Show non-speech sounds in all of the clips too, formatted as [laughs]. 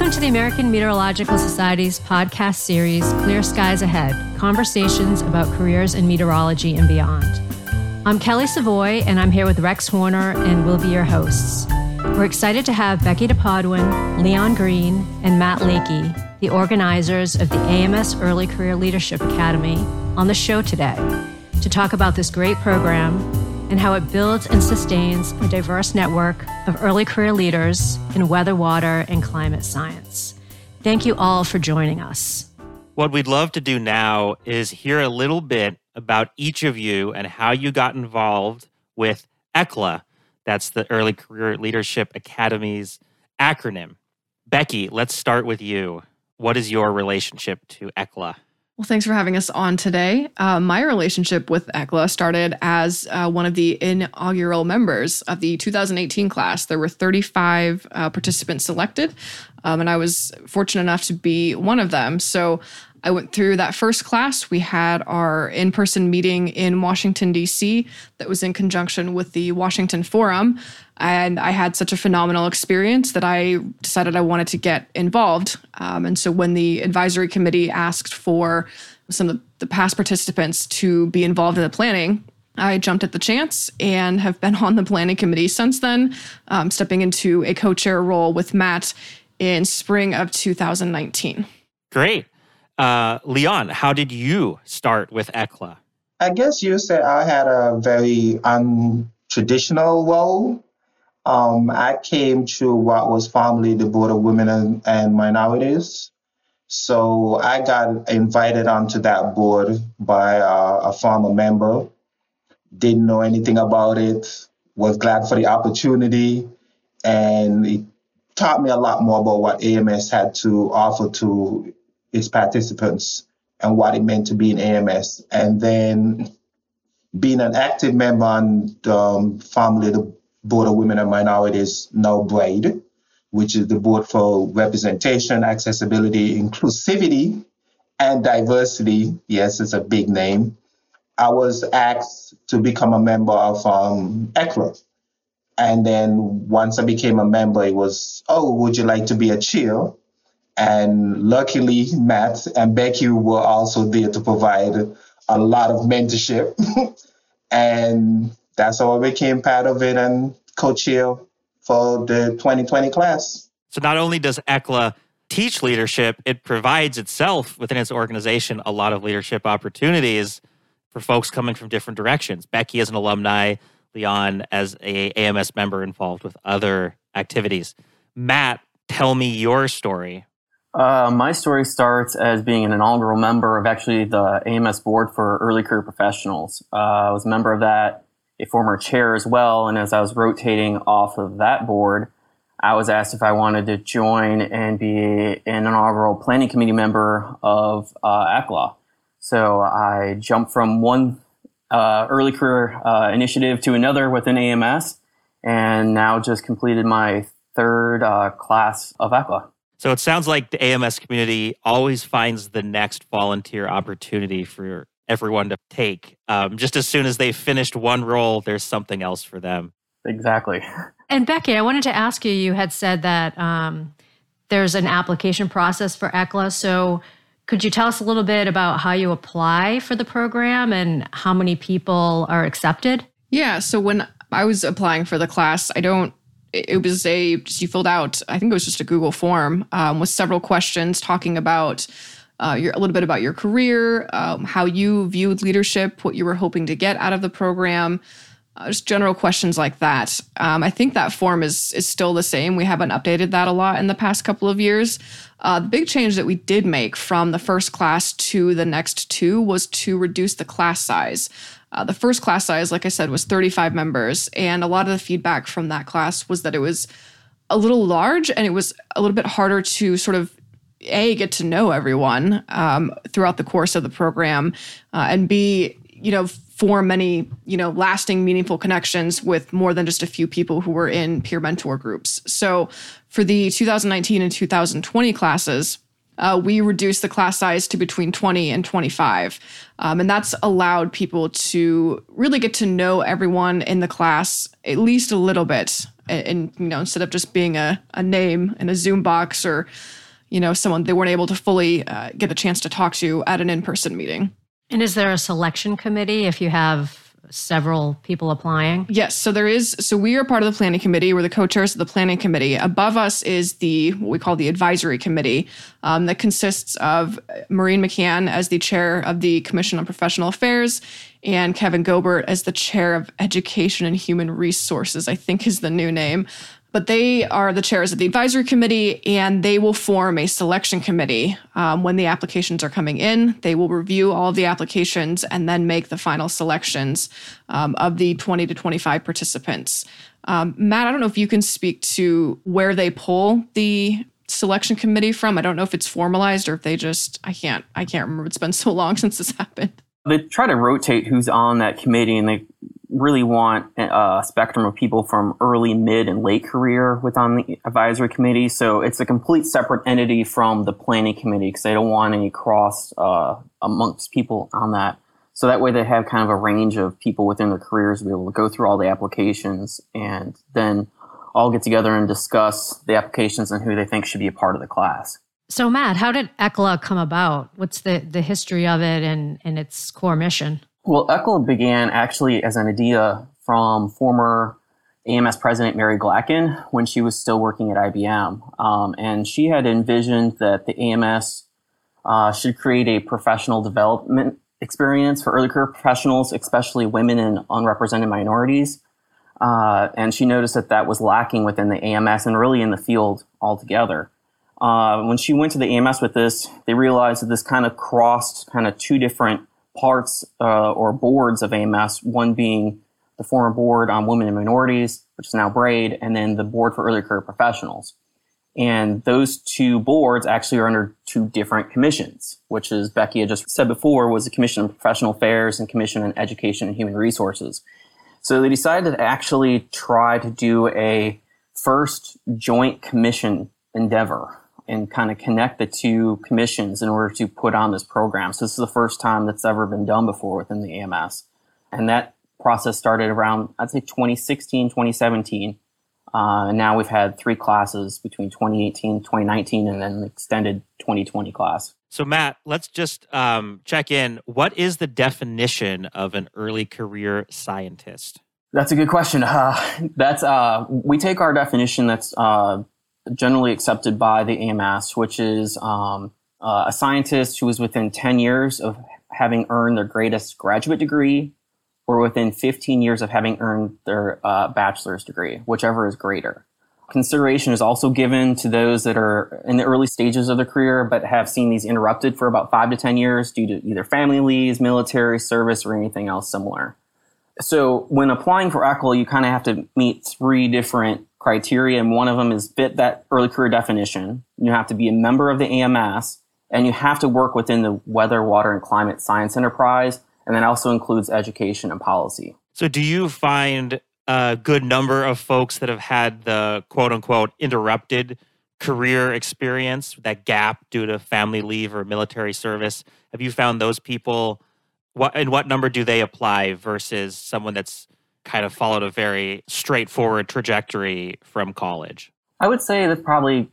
Welcome to the American Meteorological Society's podcast series, Clear Skies Ahead Conversations about Careers in Meteorology and Beyond. I'm Kelly Savoy, and I'm here with Rex Horner, and we'll be your hosts. We're excited to have Becky DePodwin, Leon Green, and Matt Lakey, the organizers of the AMS Early Career Leadership Academy, on the show today to talk about this great program and how it builds and sustains a diverse network of early career leaders in weather, water, and climate science. Thank you all for joining us. What we'd love to do now is hear a little bit about each of you and how you got involved with ECLA. That's the Early Career Leadership Academy's acronym. Becky, let's start with you. What is your relationship to ECLA? Well, thanks for having us on today. Uh, my relationship with ECLA started as uh, one of the inaugural members of the 2018 class. There were 35 uh, participants selected, um, and I was fortunate enough to be one of them. So I went through that first class. We had our in person meeting in Washington, D.C., that was in conjunction with the Washington Forum. And I had such a phenomenal experience that I decided I wanted to get involved. Um, and so when the advisory committee asked for some of the past participants to be involved in the planning, I jumped at the chance and have been on the planning committee since then, um, stepping into a co chair role with Matt in spring of 2019. Great. Uh, Leon, how did you start with ECLA? I guess you said I had a very untraditional role. Um, I came to what was formerly the Board of Women and, and Minorities. So I got invited onto that board by uh, a former member. Didn't know anything about it. Was glad for the opportunity, and it taught me a lot more about what AMS had to offer to its participants and what it meant to be in AMS. And then being an active member on the um, family, the Board of Women and Minorities, now BRAID, which is the Board for Representation, Accessibility, Inclusivity, and Diversity. Yes, it's a big name. I was asked to become a member of um, ECLA. And then once I became a member, it was, oh, would you like to be a chair? And luckily, Matt and Becky were also there to provide a lot of mentorship. [laughs] and that's how I became part of it and co chair for the 2020 class. So not only does ECLA teach leadership, it provides itself within its organization a lot of leadership opportunities for folks coming from different directions. Becky as an alumni, Leon as a AMS member involved with other activities. Matt, tell me your story. Uh, my story starts as being an inaugural member of actually the AMS board for early career professionals. Uh, I was a member of that, a former chair as well, and as I was rotating off of that board, I was asked if I wanted to join and be an inaugural planning committee member of uh, ECLA. So I jumped from one uh, early career uh, initiative to another within AMS, and now just completed my third uh, class of ECLA. So it sounds like the AMS community always finds the next volunteer opportunity for everyone to take. Um, just as soon as they've finished one role, there's something else for them. Exactly. And Becky, I wanted to ask you you had said that um, there's an application process for ECLA. So could you tell us a little bit about how you apply for the program and how many people are accepted? Yeah. So when I was applying for the class, I don't it was a just you filled out i think it was just a google form um, with several questions talking about uh, your, a little bit about your career um, how you viewed leadership what you were hoping to get out of the program uh, just general questions like that. Um, i think that form is is still the same. We haven't updated that a lot in the past couple of years. Uh, the big change that we did make from the first class to the next two was to reduce the class size. Uh, the first class size, like I said, was 35 members. And a lot of the feedback from that class was that it was a little large and it was a little bit harder to sort of a get to know everyone um, throughout the course of the program uh, and b you know form many you know lasting meaningful connections with more than just a few people who were in peer mentor groups so for the 2019 and 2020 classes uh, we reduced the class size to between 20 and 25. Um, and that's allowed people to really get to know everyone in the class at least a little bit and, and you know instead of just being a, a name in a Zoom box or you know someone they weren't able to fully uh, get a chance to talk to at an in-person meeting. And is there a selection committee if you have several people applying? Yes. So there is. So we are part of the planning committee. We're the co-chairs of the planning committee. Above us is the what we call the advisory committee um, that consists of Maureen McCann as the chair of the Commission on Professional Affairs and Kevin Gobert as the chair of Education and Human Resources. I think is the new name but they are the chairs of the advisory committee and they will form a selection committee. Um, when the applications are coming in they will review all of the applications and then make the final selections um, of the 20 to 25 participants. Um, matt i don't know if you can speak to where they pull the selection committee from. I don't know if it's formalized or if they just i can't i can't remember. It's been so [laughs] long since this happened. They try to rotate who's on that committee and they really want a spectrum of people from early, mid, and late career within the advisory committee. So it's a complete separate entity from the planning committee because they don't want any cross uh, amongst people on that. So that way they have kind of a range of people within their careers to be able to go through all the applications and then all get together and discuss the applications and who they think should be a part of the class. So Matt, how did ECLA come about? What's the, the history of it and, and its core mission? Well, ECLA began actually as an idea from former AMS president Mary Glackin when she was still working at IBM. Um, and she had envisioned that the AMS uh, should create a professional development experience for early career professionals, especially women and unrepresented minorities. Uh, and she noticed that that was lacking within the AMS and really in the field altogether. Uh, when she went to the AMS with this, they realized that this kind of crossed kind of two different parts uh, or boards of AMS, one being the former board on women and minorities, which is now BRAID, and then the board for early career professionals. And those two boards actually are under two different commissions, which as Becky had just said before, was the Commission on Professional Affairs and Commission on Education and Human Resources. So they decided to actually try to do a first joint commission endeavor and kind of connect the two commissions in order to put on this program. So this is the first time that's ever been done before within the AMS. And that process started around, I'd say 2016, 2017. Uh, and now we've had three classes between 2018, 2019, and then the extended 2020 class. So, Matt, let's just um, check in. What is the definition of an early career scientist? That's a good question. [laughs] Uh, that's uh, we take our definition that's uh, generally accepted by the AMS, which is um, uh, a scientist who is within 10 years of having earned their greatest graduate degree or within 15 years of having earned their uh, bachelor's degree, whichever is greater. Consideration is also given to those that are in the early stages of their career but have seen these interrupted for about five to 10 years due to either family leaves, military service, or anything else similar. So when applying for ECLA, you kind of have to meet three different criteria, and one of them is fit that early career definition. You have to be a member of the AMS, and you have to work within the weather, water, and climate science enterprise, and that also includes education and policy. So, do you find a good number of folks that have had the quote unquote interrupted career experience, that gap due to family leave or military service? Have you found those people? What and what number do they apply versus someone that's kind of followed a very straightforward trajectory from college? I would say that's probably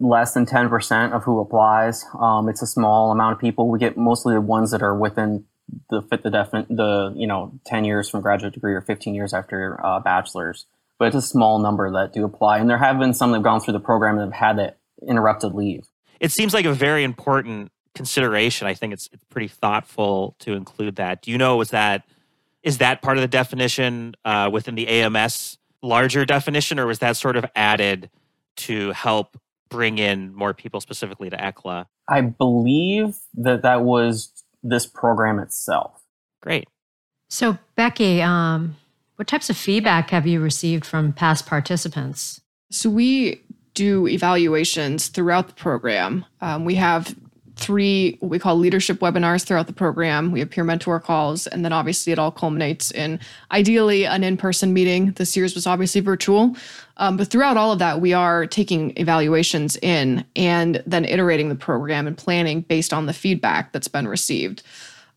less than 10% of who applies. Um, it's a small amount of people. We get mostly the ones that are within the fit the definite the you know 10 years from graduate degree or 15 years after uh, bachelor's but it's a small number that do apply and there have been some that have gone through the program and have had that interrupted leave it seems like a very important consideration i think it's, it's pretty thoughtful to include that do you know was that is that part of the definition uh, within the AMS larger definition, or was that sort of added to help bring in more people specifically to ECLA? I believe that that was this program itself. Great. So, Becky, um, what types of feedback have you received from past participants? So, we do evaluations throughout the program. Um, we have three what we call leadership webinars throughout the program. We have peer mentor calls, and then obviously it all culminates in ideally an in person meeting. This year's was obviously virtual. Um, but throughout all of that, we are taking evaluations in and then iterating the program and planning based on the feedback that's been received.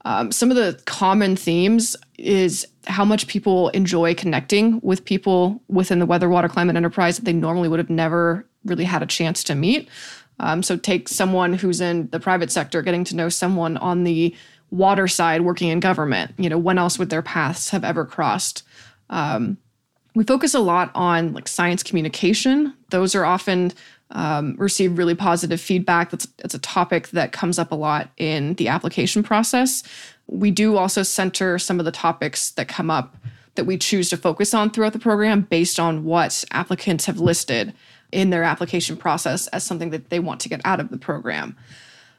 Um, some of the common themes is how much people enjoy connecting with people within the weather, water, climate enterprise that they normally would have never really had a chance to meet. Um, so take someone who's in the private sector, getting to know someone on the water side working in government. You know, when else would their paths have ever crossed? Um, we focus a lot on like science communication. Those are often um, receive really positive feedback. That's, that's a topic that comes up a lot in the application process. We do also center some of the topics that come up that we choose to focus on throughout the program based on what applicants have listed in their application process as something that they want to get out of the program.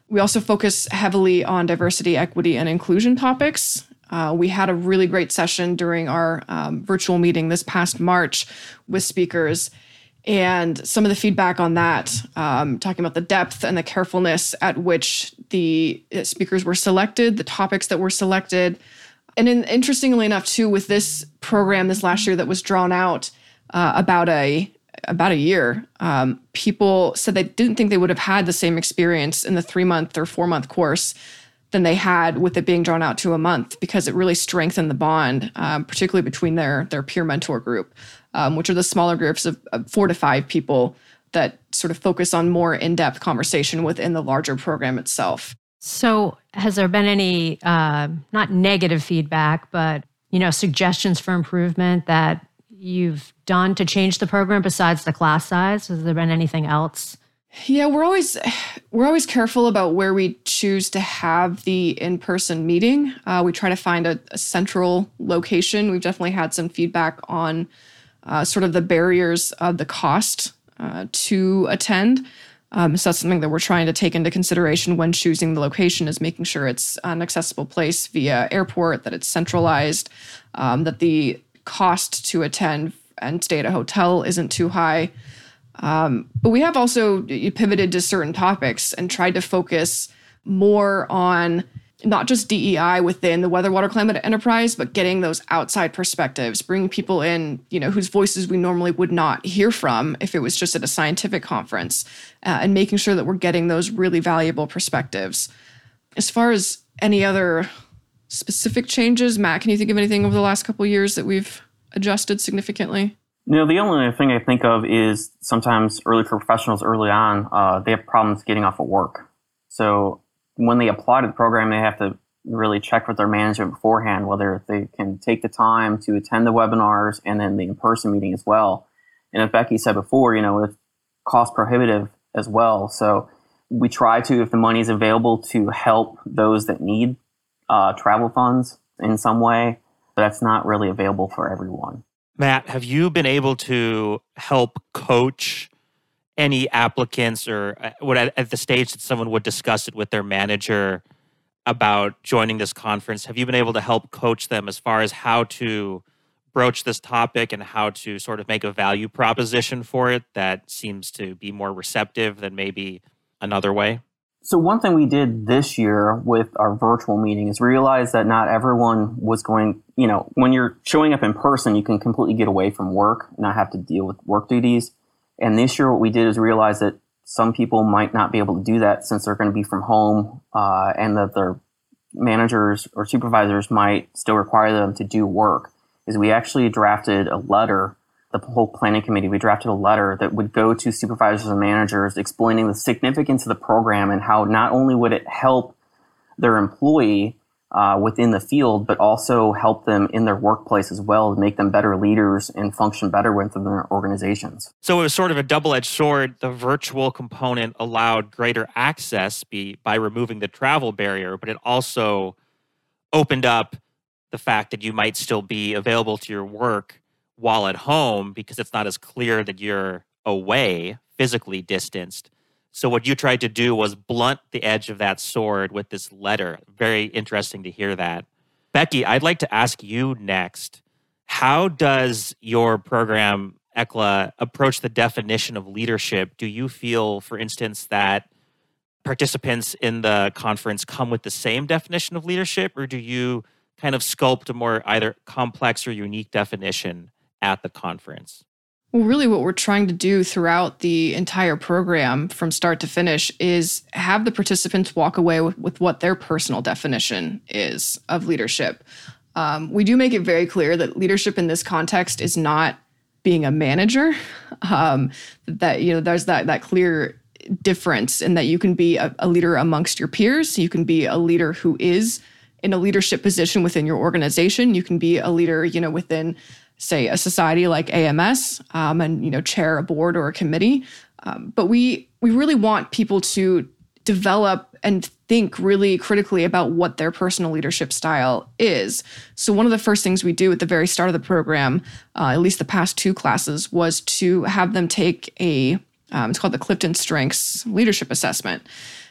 We also focus heavily on diversity, equity, and inclusion topics. Uh, we had a really great session during our um, virtual meeting this past March with speakers. And some of the feedback on that, um, talking about the depth and the carefulness at which the uh, speakers were selected, the topics that were selected. And in, interestingly enough, too, with this program this last year that was drawn out uh, about a about a year, um, people said they didn't think they would have had the same experience in the three month or four month course than they had with it being drawn out to a month because it really strengthened the bond, um, particularly between their their peer mentor group, um, which are the smaller groups of, of, four to five people that sort of focus on more in depth conversation within the larger program itself. So, has there been any uh, not negative feedback, but you know suggestions for improvement that you've done to change the program besides the class size? Has there been anything else? Yeah, we're always we're always careful about where we choose to have the in-person meeting. Uh, we try to find a, a, central location. We've definitely had some feedback on uh, sort of the barriers of the cost uh, to attend. Um, so that's something that we're trying to take into consideration when choosing the location is making sure it's an accessible place via airport, that it's centralized, um, that the cost to attend and stay at a hotel isn't too high. Um, but we have also pivoted to certain topics and tried to focus more on not just DEI within the weather, water, climate enterprise, but getting those outside perspectives, bringing people in, you know, whose voices we normally would not hear from if it was just at a scientific conference, uh, and making sure that we're getting those really valuable perspectives. As far as any other specific changes, Matt, can you think of anything over the last couple years that we've adjusted significantly? You know, the only thing I think of is sometimes early career professionals early on, uh, they have problems getting off of work. So when they apply to the program, they have to really check with their management beforehand whether they can take the time to attend the webinars and then the in-person meeting as well. And as Becky said before, you know, it's cost prohibitive as well. So we try to, if the money is available, to help those that need uh, travel funds in some way, but that's not really available for everyone. Matt, have you been able to help coach any applicants or uh, what at the stage that someone would discuss it with their manager about joining this conference? Have you been able to help coach them as far as how to broach this topic and how to sort of make a value proposition for it that seems to be more receptive than maybe another way? So one thing we did this year with our virtual meeting is realize that not everyone was going, you know, when you're showing up in person, you can completely get away from work, not have to deal with work duties. And this year what we did is realize that some people might not be able to do that since they're going to be from home, uh, and that their managers or supervisors might still require them to do work. Is we actually drafted a letter the whole planning committee, we drafted a letter that would go to supervisors and managers explaining the significance of the program and how not only would it help their employee uh, within the field, but also help them in their workplace as well make them better leaders and function better within their organizations. So it was sort of a double edged sword. The virtual component allowed greater access be, by removing the travel barrier, but it also opened up the fact that you might still be available to your work while at home because it's not as clear that you're away, physically distanced. So, what you tried to do was blunt the edge of that sword with this letter. Very interesting to hear that. Becky, I'd like to ask you next how does your program, ECLA, approach the definition of leadership? Do you feel, for instance, that participants in the conference come with the same definition of leadership, or do you kind of sculpt a more either complex or unique definition at the conference? Well, really, what we're trying to do throughout the entire program from start to finish is have the participants walk away with, with what their personal definition is of leadership. Um, we do make it very clear that leadership in this context is not being a manager. [laughs] Um, that you know, there's that that clear difference in that you can be a, a leader amongst your peers. You can be a leader who is in a leadership position within your organization. You can be a leader, you know, within say a society like AMS um, and you know chair a board or a committee. Um, but we we really want people to develop and think really critically about what their personal leadership style is. So one of the first things we do at the very start of the program, uh, at least the past two classes, was to have them take a um, it's called the Clifton Strengths Leadership Assessment.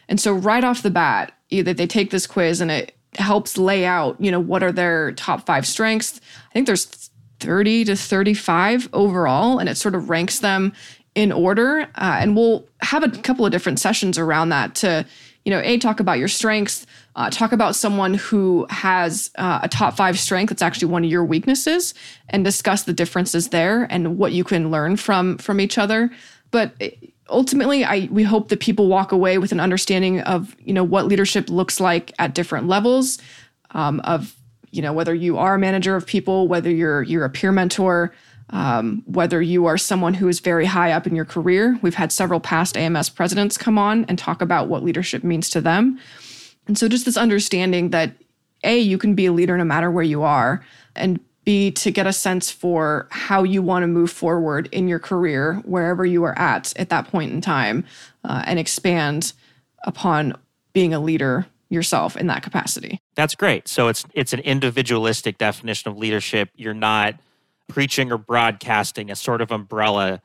And so right off the bat, either they take this quiz and it helps lay out, you know, what are their top five strengths. I think there's 30 to 35 overall, and it sort of ranks them in order. Uh, and we'll have a couple of different sessions around that to, you know, A, talk about your strengths, uh, talk about someone who has uh, a top five strength that's actually one of your weaknesses, and discuss the differences there and what you can learn from from each other. But eh, ultimately, I we hope that people walk away with an understanding of you know what leadership looks like at different levels um, of you know whether you are a manager of people whether you're you're a peer mentor um, whether you are someone who is very high up in your career. We've had several past ams presidents come on and talk about what leadership means to them. And so just this understanding that a you can be a leader no matter where you are and b to get a sense for how you want to move forward in your career wherever you are at at that point in time uh, and expand upon being a leader yourself in that capacity. That's great. So it's it's an individualistic definition of leadership. You're not preaching or broadcasting a sort of umbrella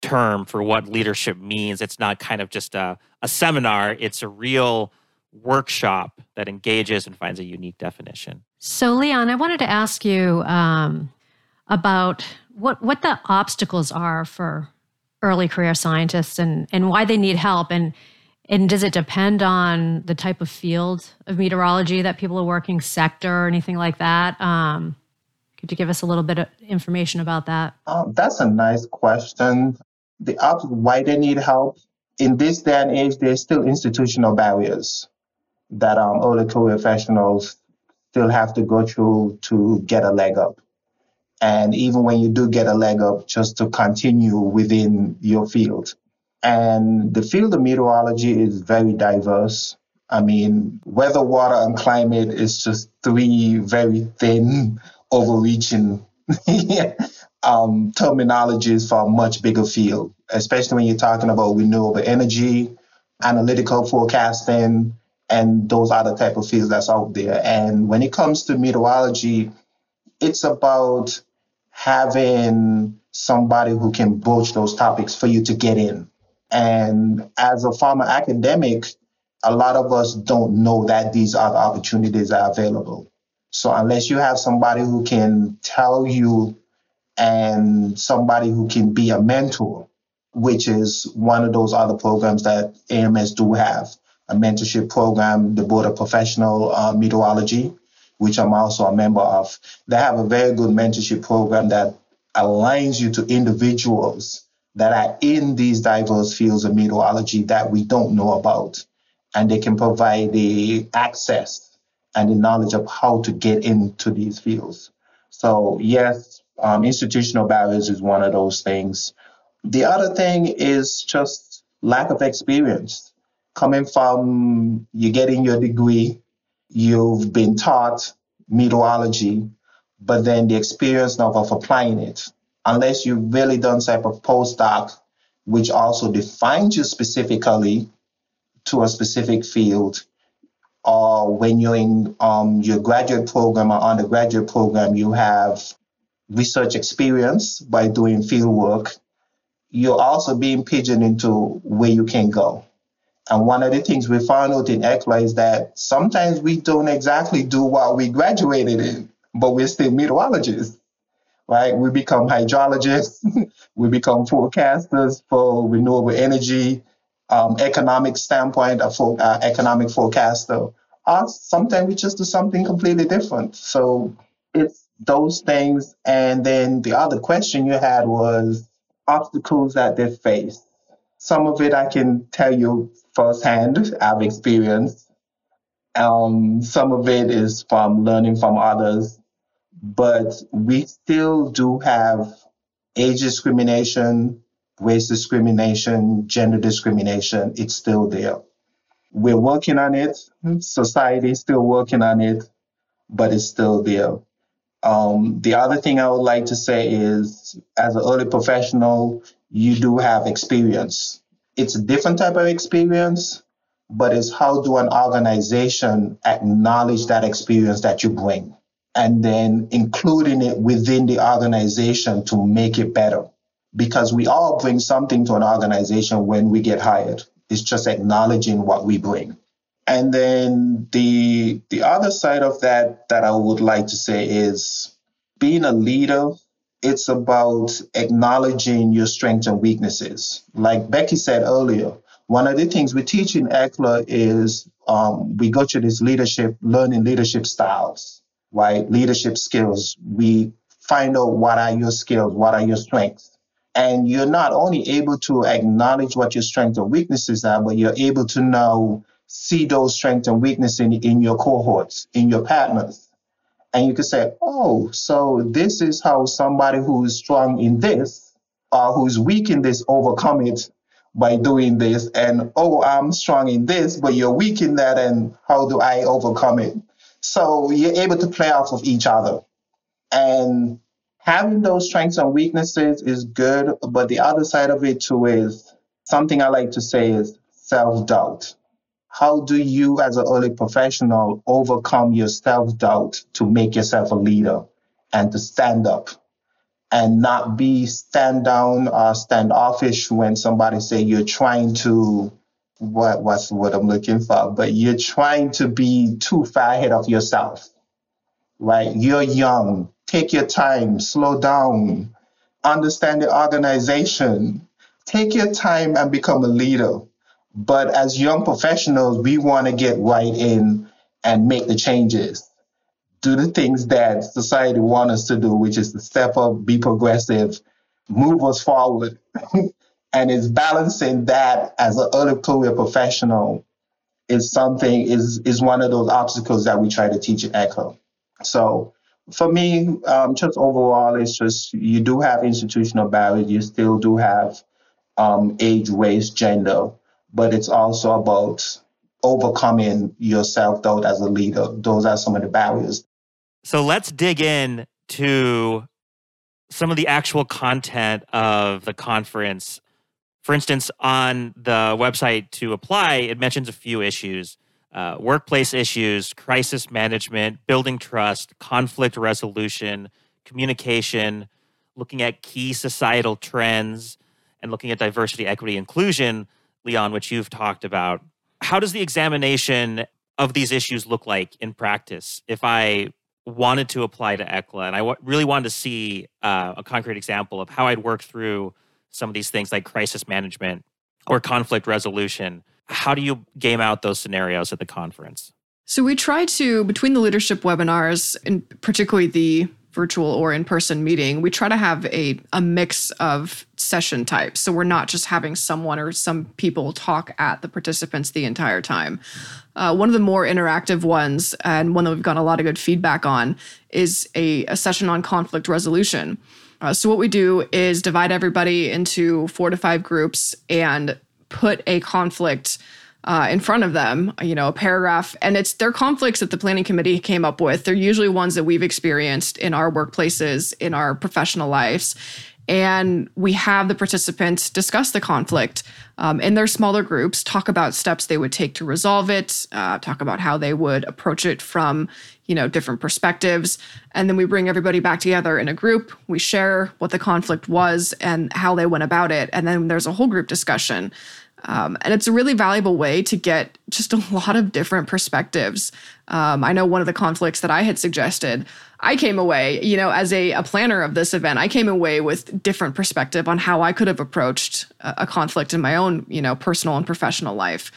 term for what leadership means. It's not kind of just a, a seminar, it's a real workshop that engages and finds a unique definition. So, Leon, I wanted to ask you um, about what what the obstacles are for early career scientists and and why they need help and and does it depend on the type of field of meteorology that people are working, sector or anything like that? Um, could you give us a little bit of information about that? Um, that's a nice question. The why they need help in this day and age, there's still institutional barriers that um, career professionals still have to go through to get a leg up. And even when you do get a leg up, just to continue within your field. And the field of meteorology is very diverse. I mean, weather, water, and climate is just three very thin, overreaching [laughs] um, terminologies for a much bigger field, especially when you're talking about renewable energy, analytical forecasting, and those other type of fields that's out there. And when it comes to meteorology, it's about having somebody who can broach those topics for you to get in. And as a former academic, a lot of us don't know that these other opportunities are available. So unless you have somebody who can tell you and somebody who can be a mentor, which is one of those other programs that AMS do have, a mentorship program, the Board of Professional uh, Meteorology, which I'm also a member of. They have a very good mentorship program that aligns you to individuals that are in these diverse fields of meteorology that we don't know about. And they can provide the access and the knowledge of how to get into these fields. So, yes, um, institutional barriers is one of those things. The other thing is just lack of experience. Coming from you getting your degree, you've been taught meteorology, but then the experience of, of applying it unless you've really done type of postdoc, which also defines you specifically to a specific field, or when you're in um, your graduate program or undergraduate program, you have research experience by doing field work, you're also being pigeoned into where you can go. And one of the things we found out in ECLA is that sometimes we don't exactly do what we graduated in, but we're still meteorologists right? We become hydrologists, [laughs] we become forecasters for renewable energy, um, economic standpoint, a for, uh, economic forecaster. Or sometimes we just do something completely different. So it's those things. And then the other question you had was obstacles that they face. Some of it I can tell you firsthand, I've experienced. Um, some of it is from learning from others, but we still do have age discrimination, race discrimination, gender discrimination. It's still there. We're working on it. Society is still working on it, but it's still there. Um, the other thing I would like to say is, as an early professional, you do have experience. It's a different type of experience, but it's how do an organization acknowledge that experience that you bring and then including it within the organization to make it better. Because we all bring something to an organization when we get hired. It's just acknowledging what we bring. And then the the other side of that that I would like to say is being a leader, it's about acknowledging your strengths and weaknesses. Like Becky said earlier, one of the things we teach in ECLA is um, we go to this leadership, learning leadership styles, right? Leadership skills. We find out what are your skills, what are your strengths. And you're not only able to acknowledge what your strengths and weaknesses are, but you're able to now see those strengths and weaknesses in, in your cohorts, in your partners. And you can say, oh, so this is how somebody who is strong in this or who's weak in this overcome it by doing this. And oh, I'm strong in this, but you're weak in that. And how do I overcome it? So you're able to play off of each other. And having those strengths and weaknesses is good. But the other side of it too is something I like to say is self doubt how do you as an early professional overcome your self-doubt to make yourself a leader and to stand up and not be stand down or standoffish when somebody say you're trying to what what's what I'm looking for, but you're trying to be too far ahead of yourself. Right? You're young. Take your time, slow down, understand the organization. Take your time and become a leader but as young professionals, we want to get right in and make the changes, do the things that society wants us to do, which is to step up, be progressive, move us forward. [laughs] and it's balancing that as an early career professional is something is is one of those obstacles that we try to teach at ECLA. So for me, um, just overall, it's just you do have institutional barriers. You still do have um, age, race, gender, but it's also about overcoming yourself, though, as a leader. Those are some of the barriers. So let's dig in to some of the actual content of the conference. For instance, on the website to apply, it mentions a few issues uh, workplace issues, crisis management, building trust, conflict resolution, communication, looking at key societal trends, and looking at diversity, equity, inclusion Leon, which you've talked about. How does the examination of these issues look like in practice? If I wanted to apply to ECLA and I w- really wanted to see uh, a concrete example of how I'd work through some of these things like crisis management or conflict resolution, how do you game out those scenarios at the conference? So we try to, between the leadership webinars and particularly the virtual or in-person meeting, we try to have a, a mix of session types. So we're not just having someone or some people talk at the participants the entire time. Uh, one of the more interactive ones, and one that we've gotten a lot of good feedback on, is a, a session on conflict resolution. Uh, so what we do is divide everybody into four to five groups and put a conflict uh, in front of them, you know, a paragraph. And it's their conflicts that the planning committee came up with. They're usually ones that we've experienced in our workplaces, in our professional lives. And we have the participants discuss the conflict um, in their smaller groups, talk about steps they would take to resolve it, uh, talk about how they would approach it from, you know, different perspectives. And then we bring everybody back together in a group. We share what the conflict was and how they went about it. And then there's a whole group discussion. Um, and it's a really valuable way to get just a [laughs] lot of different perspectives. Um, I know one of the conflicts that I had suggested, I came away, you know, as a, a, planner of this event, I came away with different perspective on how I could have approached a, a conflict in my own, you know, personal and professional life.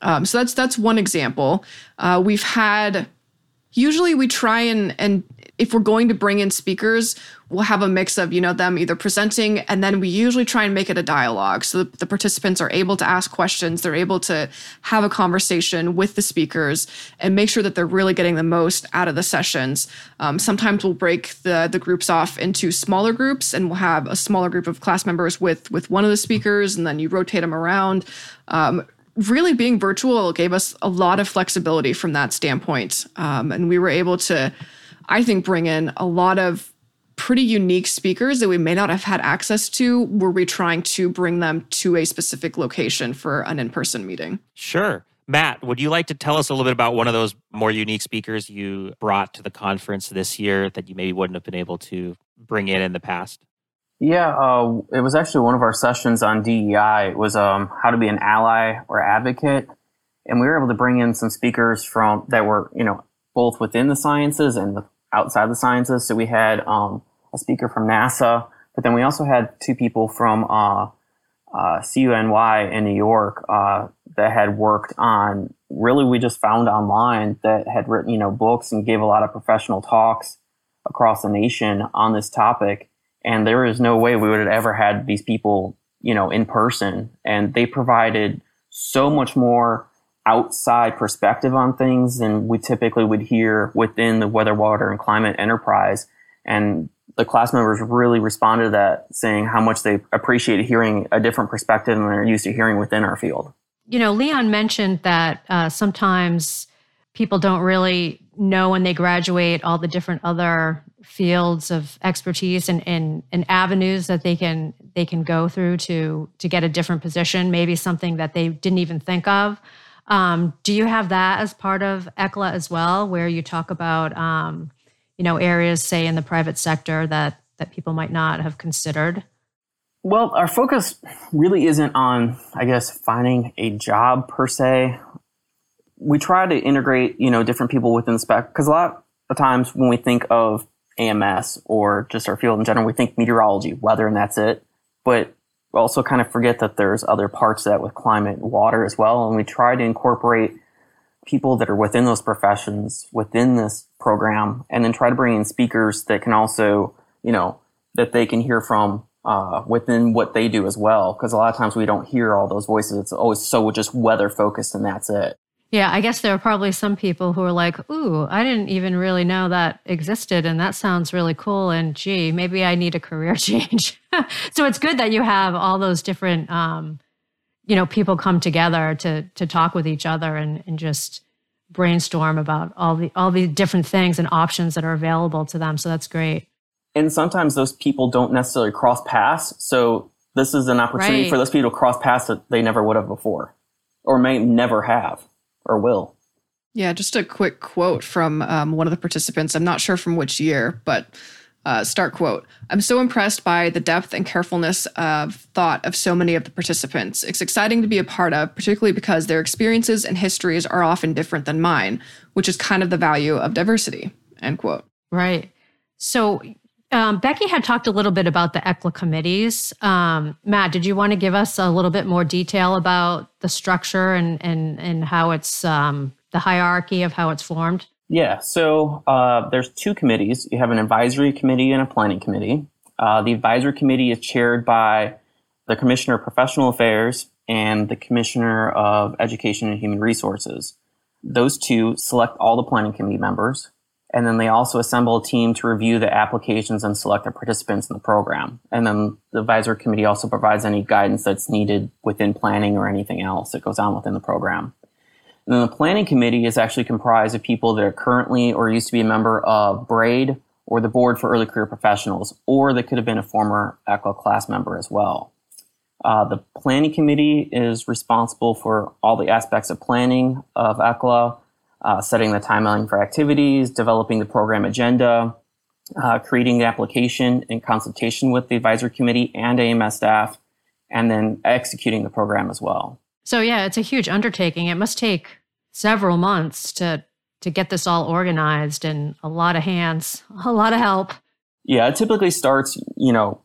Um, so that's that's one example. Uh, we've had usually we try and and if we're going to bring in speakers, we'll have a mix of, you know, them either presenting and then we usually try and make it a dialogue so the participants are able to ask questions, they're able to have a conversation with the speakers and make sure that they're really getting the most out of the sessions. Um, sometimes we'll break the the groups off into smaller groups and we'll have a smaller group of class members with with one of the speakers and then you rotate them around. Um, really being virtual gave us a lot of flexibility from that standpoint. Um, and we were able to I think, bring in a lot of pretty unique speakers that we may not have had access to were we trying to bring them to a specific location for an in person meeting. Sure. Matt, would you like to tell us a little bit about one of those more unique speakers you brought to the conference this year that you maybe wouldn't have been able to bring in in the past? Yeah, uh, it was actually one of our sessions on DEI. It was um, how to be an ally or advocate, and we were able to bring in some speakers from that were you know both within the sciences and outside the sciences. So we had um, a speaker from NASA, but then we also had two people from uh, uh, CUNY in New York uh, that had worked on. Really, we just found online that had written you know books and gave a lot of professional talks across the nation on this topic. And there is no way we would have ever had these people you know in person, and they provided so much more outside perspective on things than we typically would hear within the weather, water, and climate enterprise. And the class members really responded to that, saying how much they appreciated hearing a different perspective than they're used to hearing within our field. You know, Leon mentioned that uh, sometimes people don't really know when they graduate all the different other fields of expertise and, and, and avenues that they can they can go through to to get a different position, maybe something that they didn't even think of. Um, do you have that as part of ECLA as well, where you talk about, um, you know, areas, say, in the private sector that that people might not have considered? Well, our focus really isn't on, I guess, finding a job per se. We try to integrate, you know, different people within the spec because a lot of times when we think of AMS or just our field in general, we think meteorology, weather, and that's it. But also kind of forget that there's other parts that with climate and water as well. And we try to incorporate people that are within those professions within this program and then try to bring in speakers that can also, you know, that they can hear from uh, within what they do as well. Because a lot of times we don't hear all those voices. It's always so just weather focused and that's it. Yeah, I guess there are probably some people who are like, ooh, I didn't even really know that existed. And that sounds really cool. And gee, maybe I need a career [laughs] change. so it's good that you have all those different, um, you know, people come together to to talk with each other and, and just brainstorm about all the all the different things and options that are available to them. So that's great. And sometimes those people don't necessarily cross paths. So this is an opportunity right. for those people to cross paths that they never would have before or may never have or will. Yeah, just a quick quote from um, one of the participants. I'm not sure from which year, but uh, start quote I'm so impressed by the depth and carefulness of thought of so many of the participants. It's exciting to be a part of, particularly because their experiences and histories are often different than mine, which is kind of the value of diversity. End quote. Right. So um, Becky had talked a little bit about the ECLA committees. Um, Matt, did you want to give us a little bit more detail about the structure and and and how it's um, the hierarchy of how it's formed? Yeah, so uh, there's two committees. You have an advisory committee and a planning committee. Uh, the advisory committee is chaired by the Commissioner of Professional Affairs and the Commissioner of Education and Human Resources. Those two select all the planning committee members and then they also assemble a team to review the applications and select the participants in the program. And then the advisory committee also provides any guidance that's needed within planning or anything else that goes on within the program. And then the planning committee is actually comprised of people that are currently or used to be a member of BRAID or the Board for Early Career Professionals, or they could have been a former ECLA class member as well. Uh, the planning committee is responsible for all the aspects of planning of ECLA, uh, setting the timeline for activities, developing the program agenda, uh, creating the application in consultation with the advisory committee and AMS staff, and then executing the program as well. So yeah, it's a huge undertaking. It must take several months to to get this all organized and a lot of hands, a lot of help. Yeah, it typically starts, you know,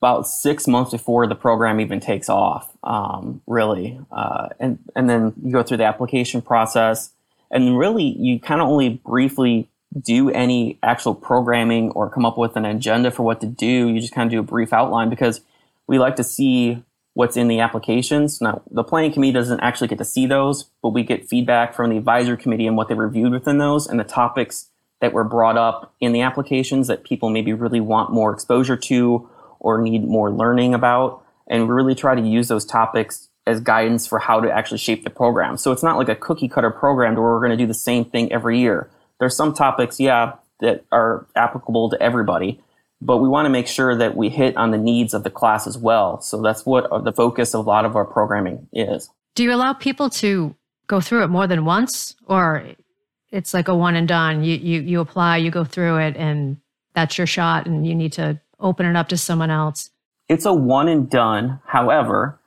about six months before the program even takes off, um, really. Uh, and, and then you go through the application process, and really you kind of only briefly do any actual programming or come up with an agenda for what to do. You just kind of do a brief outline because we like to see what's in the applications. Now, the planning committee doesn't actually get to see those, but we get feedback from the advisory committee and what they reviewed within those and the topics that were brought up in the applications that people maybe really want more exposure to or need more learning about. And really try to use those topics as guidance for how to actually shape the program. So it's not like a cookie cutter program where we're going to do the same thing every year. There's some topics, yeah, that are applicable to everybody, but we want to make sure that we hit on the needs of the class as well. So that's what the focus of a lot of our programming is. Do you allow people to go through it more than once or it's like a one and done? You you you apply, you go through it and that's your shot and you need to open it up to someone else. It's a one and done. However,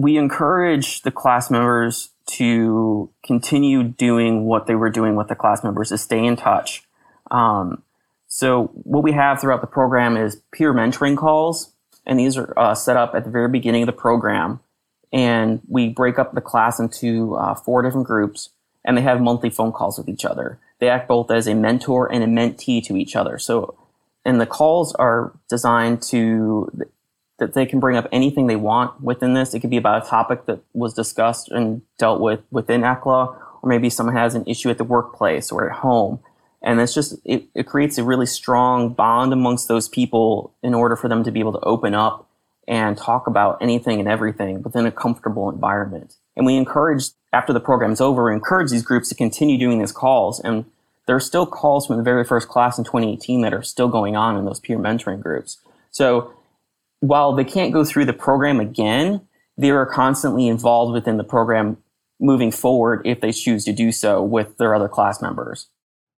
we encourage the class members to continue doing what they were doing with the class members, to stay in touch. Um, so what we have throughout the program is peer mentoring calls, and these are uh, set up at the very beginning of the program. And we break up the class into uh, four different groups, and they have monthly phone calls with each other. They act both as a mentor and a mentee to each other. So, and the calls are designed to that they can bring up anything they want within this. It could be about a topic that was discussed and dealt with within ECLA, or maybe someone has an issue at the workplace or at home. And it's just, it, it creates a really strong bond amongst those people in order for them to be able to open up and talk about anything and everything within a comfortable environment. And we encourage, after the program's over, we encourage these groups to continue doing these calls. And there are still calls from the very first class in 2018 that are still going on in those peer mentoring groups. So while they can't go through the program again, they are constantly involved within the program moving forward if they choose to do so with their other class members.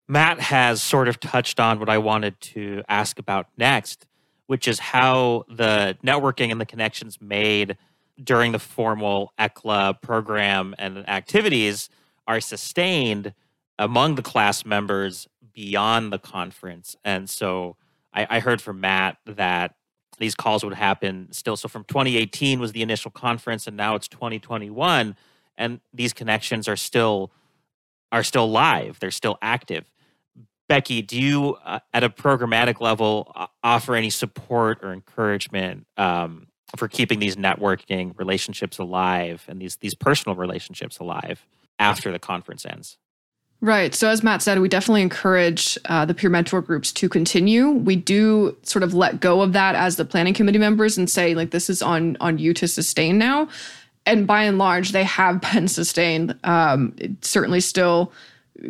Matt has sort of touched on what I wanted to ask about next, which is how the networking and the connections made during the formal ECLA program and activities are sustained among the class members beyond the conference. And so I, I heard from Matt that these calls would happen still. So from 2018 was the initial conference, and now it's 2021, and these connections are still are still live. They're still active. Becky, do you, uh, at a programmatic level, uh, offer any support or encouragement um, for keeping these networking relationships alive and these these personal relationships alive after the conference ends? Right. So, as Matt said, we definitely encourage uh, the peer mentor groups to continue. We do sort of let go of that as the planning committee members and say, like, this is on on you to sustain now. And by and large, they have [laughs] been sustained. Um, certainly, still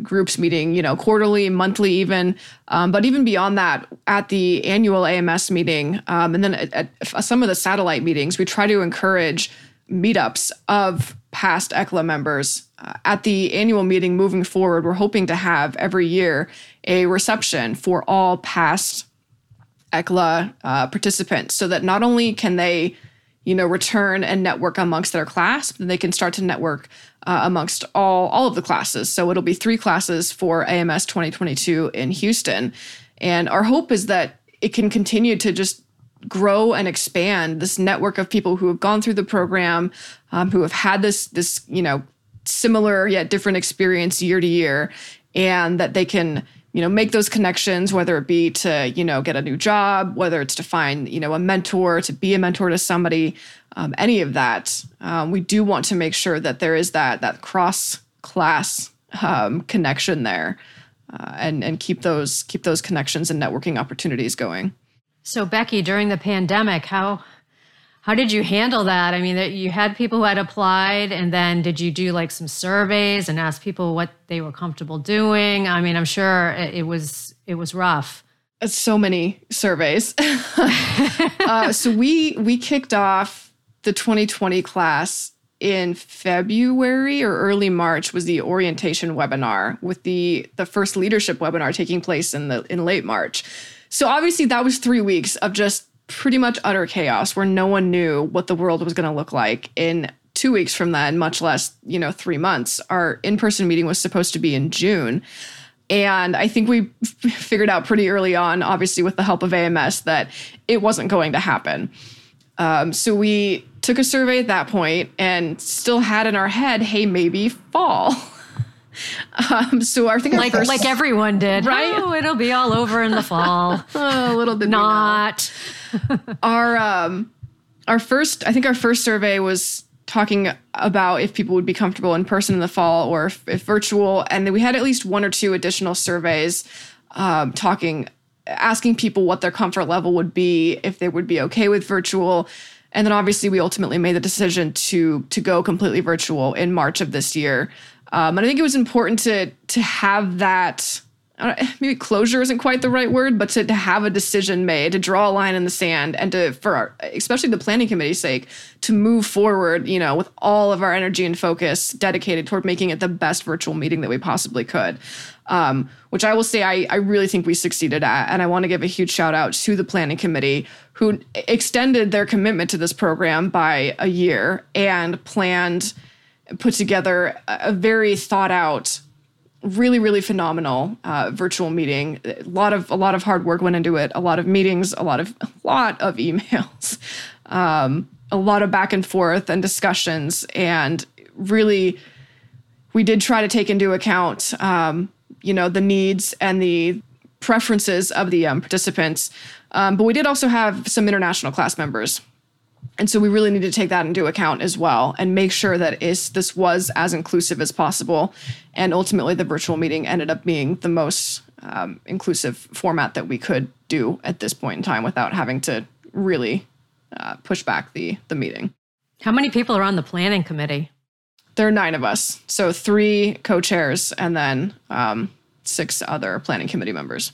groups meeting, you know, quarterly, monthly, even. Um, but even beyond that, at the annual AMS meeting, um, and then at, at some of the satellite meetings, we try to encourage meetups of past ECLA members. At the annual meeting moving forward, we're hoping to have every year a reception for all past ECLA uh, participants so that not only can they you know return and network amongst their class but they can start to network uh, amongst all all of the classes. So it'll be three classes for ams 2022 in houston. And our hope is that it can continue to just grow and expand this network of people who have gone through the program, um, who have had this this you know similar yet different experience year to year, and that they can you know make those connections whether it be to you know get a new job whether it's to find you know a mentor to be a mentor to somebody um, any of that. Um, we do want to make sure that there is that that cross class um, connection there uh, and and keep those keep those connections and networking opportunities going. So Becky, during the pandemic, how how did you handle that? I mean, you had people who had applied, and then did you do like some surveys and ask people what they were comfortable doing? I mean, I'm sure it was it was rough. Uh, so many surveys. [laughs] uh, so we we kicked off the 2020 class in February or early March was the orientation webinar with the the first leadership webinar taking place in the in late March. So obviously that was 3 weeks of just pretty much utter chaos where no one knew what the world was going to look like in 2 weeks from then, much less, you know, 3 months. Our in-person meeting was supposed to be in June. And I think we [laughs] figured out pretty early on, obviously with the help of AMS, that it wasn't going to happen. Um, so we took a survey at that point and still had in our head, hey, maybe fall. [laughs] Um, so I think our like first, like everyone did, Right? Oh, it'll be all over in the fall. [laughs] Oh, a little bit Not. [laughs] our um our first i think our first survey was talking about if people would be comfortable in person in the fall or if, if virtual. And then we had at least one or two additional surveys um, talking asking people what their comfort level would be if they would be okay with virtual. And then obviously we ultimately made the decision to to go completely virtual in march of this year. Um, and i think it was important to to have that [sighs] maybe closure isn't quite the right word, but to, to have a decision made, to draw a line in the sand, and to for our, especially the planning committee's sake, to move forward, you know, with all of our energy and focus dedicated toward making it the best virtual meeting that we possibly could. Um, which I will say I, I really think we succeeded at, and I want to give a huge shout out to the planning committee who extended their commitment to this program by a year and planned, put together a a very thought out really really phenomenal uh, virtual meeting. A lot of a lot of hard work went into it a lot of meetings a lot of [laughs] a lot of emails [laughs] um, a lot of back and forth and discussions and really we did try to take into account um, you know the needs and the preferences of the um, participants. Um, but we did also have some international class members and so we really need to take that into account as well and make sure that is, this was as inclusive as possible. And ultimately, the virtual meeting ended up being the most um, inclusive format that we could do at this point in time without having to really uh, push back the, the meeting. How many people are on the planning committee? There are nine of us. So three co chairs and then um, six other planning committee members.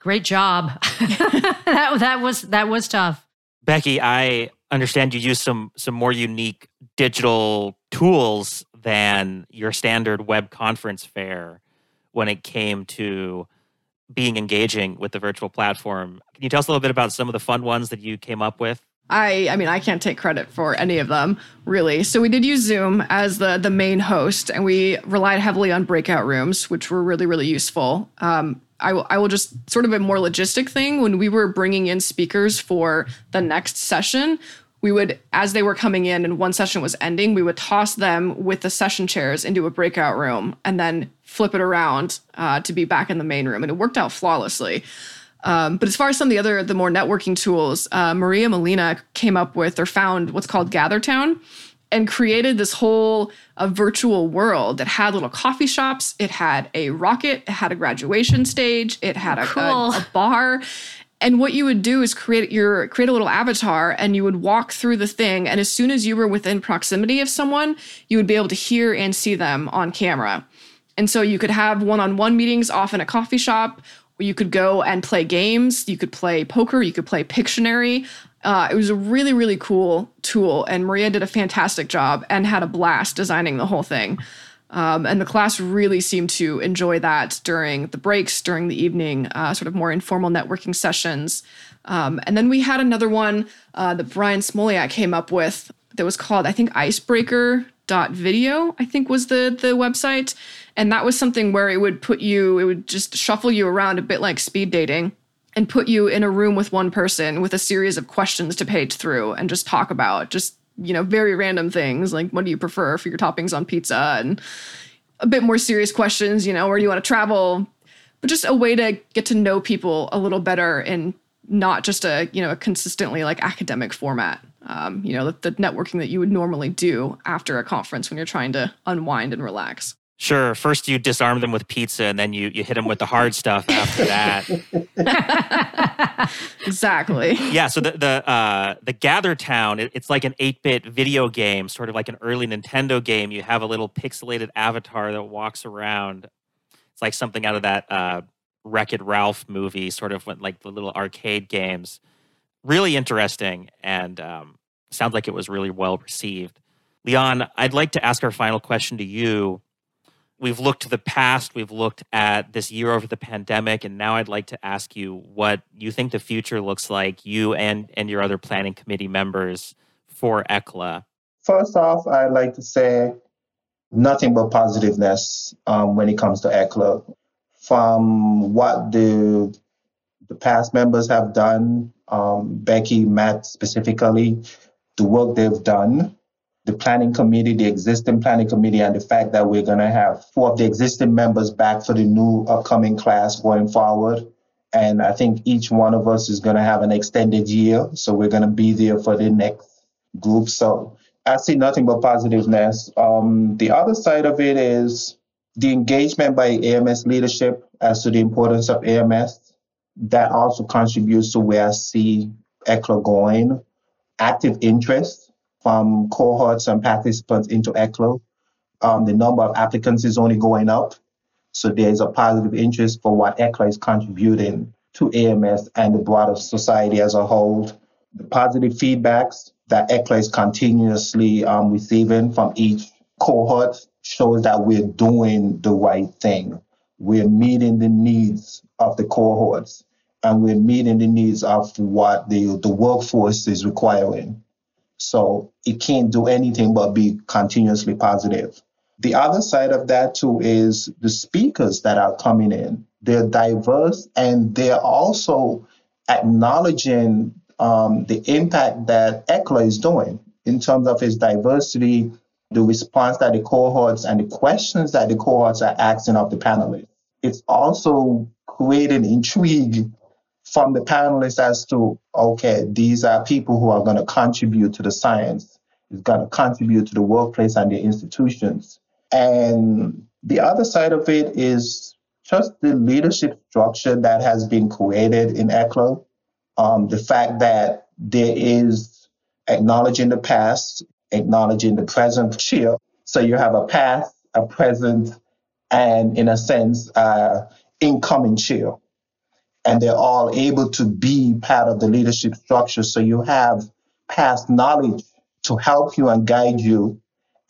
Great job. [laughs] that, that was that was tough. Becky, I understand you use some some more unique digital tools than your standard web conference fare when it came to being engaging with the virtual platform. Can you tell us a little bit about some of the fun ones that you came up with? I I mean I can't take credit for any of them really. So we did use Zoom as the the main host, and we relied heavily on breakout rooms, which were really really useful. Um, I will I will just sort of a more logistic thing when we were bringing in speakers for the next session. We would, as they were coming in and one session was ending, we would toss them with the session chairs into a breakout room and then flip it around uh, to be back in the main room, and it worked out flawlessly. Um, but as far as some of the other, the more networking tools, uh, Maria Molina came up with or found what's called GatherTown and created this whole uh, virtual world that had little coffee shops. It had a rocket, it had a graduation stage, it had a, a- Cool. a bar. And what you would do is create your create a little avatar and you would walk through the thing and as soon as you were within proximity of someone, you would be able to hear and see them on camera. And so you could have one-on-one meetings off in a coffee shop. You could go and play games. You could play poker. You could play Pictionary. Uh, it was a really, really cool tool, and Maria did a fantastic job and had a blast designing the whole thing. Um, and the class really seemed to enjoy that during the breaks, during the evening, uh, sort of more informal networking sessions. Um, and then we had another one uh, that Brian Smoliak came up with that was called, I think, Icebreaker.video, I think was the the website. And that was something where it would put you, it would just shuffle you around a bit like speed dating and put you in a room with one person with a series of questions to page through and just talk about just, you know, very random things like what do you prefer for your toppings on pizza and a bit more serious questions, you know, where do you want to travel? But just a way to get to know people a little better in not just a, you know, a consistently like academic format. Um, you know, the, the networking that you would normally do after a conference when you're trying to unwind and relax. Sure. First, you disarm them with pizza, and then you you hit them with the hard stuff after that. [laughs] Exactly. yeah. So the the uh, the Gather Town, it, it's like an eight bit video game, sort of like an early Nintendo game. You have a little pixelated avatar that walks around. It's like something out of that uh, Wreck It Ralph movie, sort of like the little arcade games. Really interesting, and um, sounds like it was really well received. Leon, I'd like to ask our final question to you. We've looked to the past, we've looked at this year over the pandemic, and now I'd like to ask you what you think the future looks like, you and, and your other planning committee members for ECLA. First off, I'd like to say nothing but positiveness um, when it comes to ECLA. From what the the past members have done, um, Becky, Matt specifically, the work they've done, the planning committee, the existing planning committee, and the fact that we're going to have four of the existing members back for the new upcoming class going forward. And I think each one of us is going to have an extended year. So we're going to be there for the next group. So I see nothing but positiveness. Um, the other side of it is the engagement by AMS leadership as to the importance of AMS. That also contributes to where I see ECLA going. Active interest from cohorts and participants into ECLA. Um, the number of applicants is only going up. So there's a positive interest for what ECLA is contributing to AMS and the broader society as a whole. The positive feedbacks that ECLA is continuously um, receiving from each cohort shows that we're doing the right thing. We're meeting the needs of the cohorts and we're meeting the needs of what the, the workforce is requiring. So it can't do anything but be continuously positive. The other side of that too is the speakers that are coming in. They're diverse and they're also acknowledging um, the impact that ECLA is doing in terms of its diversity, the response that the cohorts and the questions that the cohorts are asking of the panelists. It's also creating intrigue from the panelists as to okay, these are people who are going to contribute to the science, is going to contribute to the workplace and the institutions. And the other side of it is just the leadership structure that has been created in ECLA um, the fact that there is acknowledging the past, acknowledging the present chair. So you have a past, a present, and in a sense, uh, incoming chair. And they're all able to be part of the leadership structure. So you have past knowledge to help you and guide you.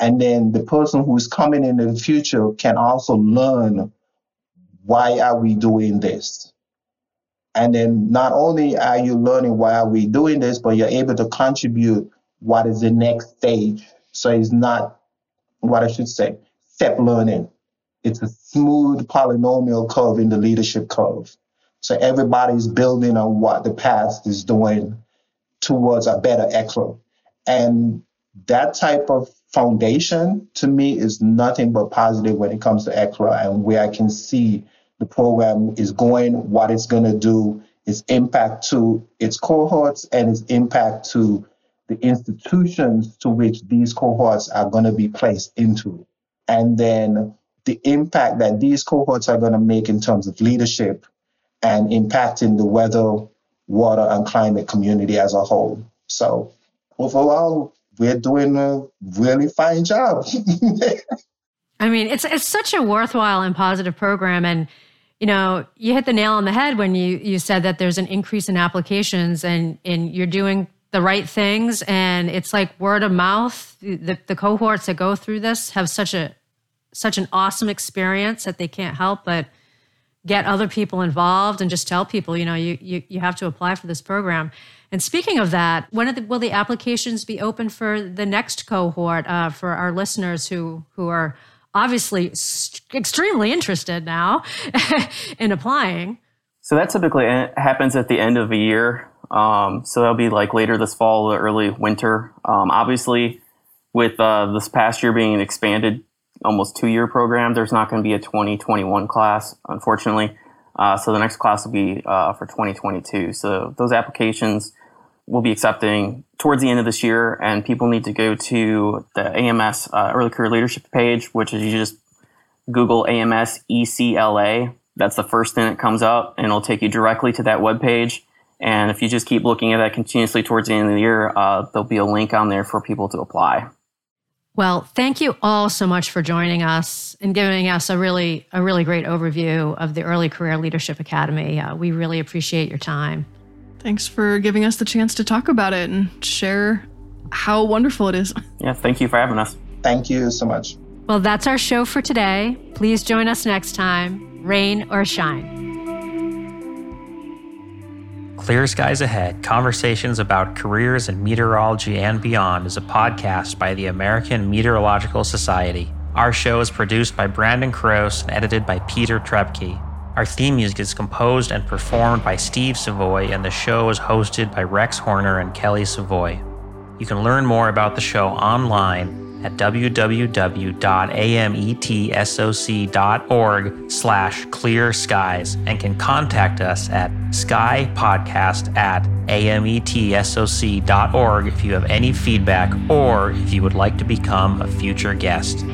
And then the person who's coming in the future can also learn why are we doing this? And then not only are you learning why are we doing this, but you're able to contribute what is the next stage. So it's not what I should say, step learning. It's a smooth polynomial curve in the leadership curve. So everybody's building on what the past is doing towards a better ECLA. And that type of foundation to me is nothing but positive when it comes to ECLA and where I can see the program is going, what it's going to do, its impact to its cohorts, and its impact to the institutions to which these cohorts are going to be placed into. And then the impact that these cohorts are going to make in terms of leadership and impacting the weather, water, and climate community as a whole. So overall, we're doing a really fine job. [laughs] I mean, it's it's such a worthwhile and positive program, and you know, you hit the nail on the head when you you said that there's an increase in applications and and you're doing the right things and it's like word of mouth. The the cohorts that go through this have such a such an awesome experience that they can't help but get other people involved and just tell people, you know, you you, you have to apply for this program. And speaking of that, when the, will the applications be open for the next cohort uh, for our listeners who who are obviously extremely interested now [laughs] in applying. So that typically happens at the end of a year. Um, so that'll be like later this fall or early winter. Um, obviously, with uh, this past year being an expanded almost two year program, there's not going to be a 2021 class, unfortunately. Uh, so the next class will be uh, for 2022. So those applications we'll be accepting towards the end of this year, and people need to go to the AMS uh, Early Career Leadership page, which is you just Google AMS ECLA. That's the first thing that comes up, and it'll take you directly to that web page. And if you just keep looking at that continuously towards the end of the year, uh, there'll be a link on there for people to apply. Well, thank you all so much for joining us and giving us a really a really great overview of the Early Career Leadership Academy. Uh, we really appreciate your time. Thanks for giving us the chance to talk about it and share how wonderful it is. [laughs] Yeah, thank you for having us. Thank you so much. Well, that's our show for today. Please join us next time, rain or shine. Clear Skies Ahead Conversations about Careers in Meteorology and Beyond is a podcast by the American Meteorological Society. Our show is produced by Brandon Kroos and edited by Peter Trepke. Our theme music is composed and performed by Steve Savoy, and the show is hosted by Rex Horner and Kelly Savoy. You can learn more about the show online at www.ametsoc.org slash clear skies and can contact us at skypodcast at ametsoc.org if you have any feedback or if you would like to become a future guest.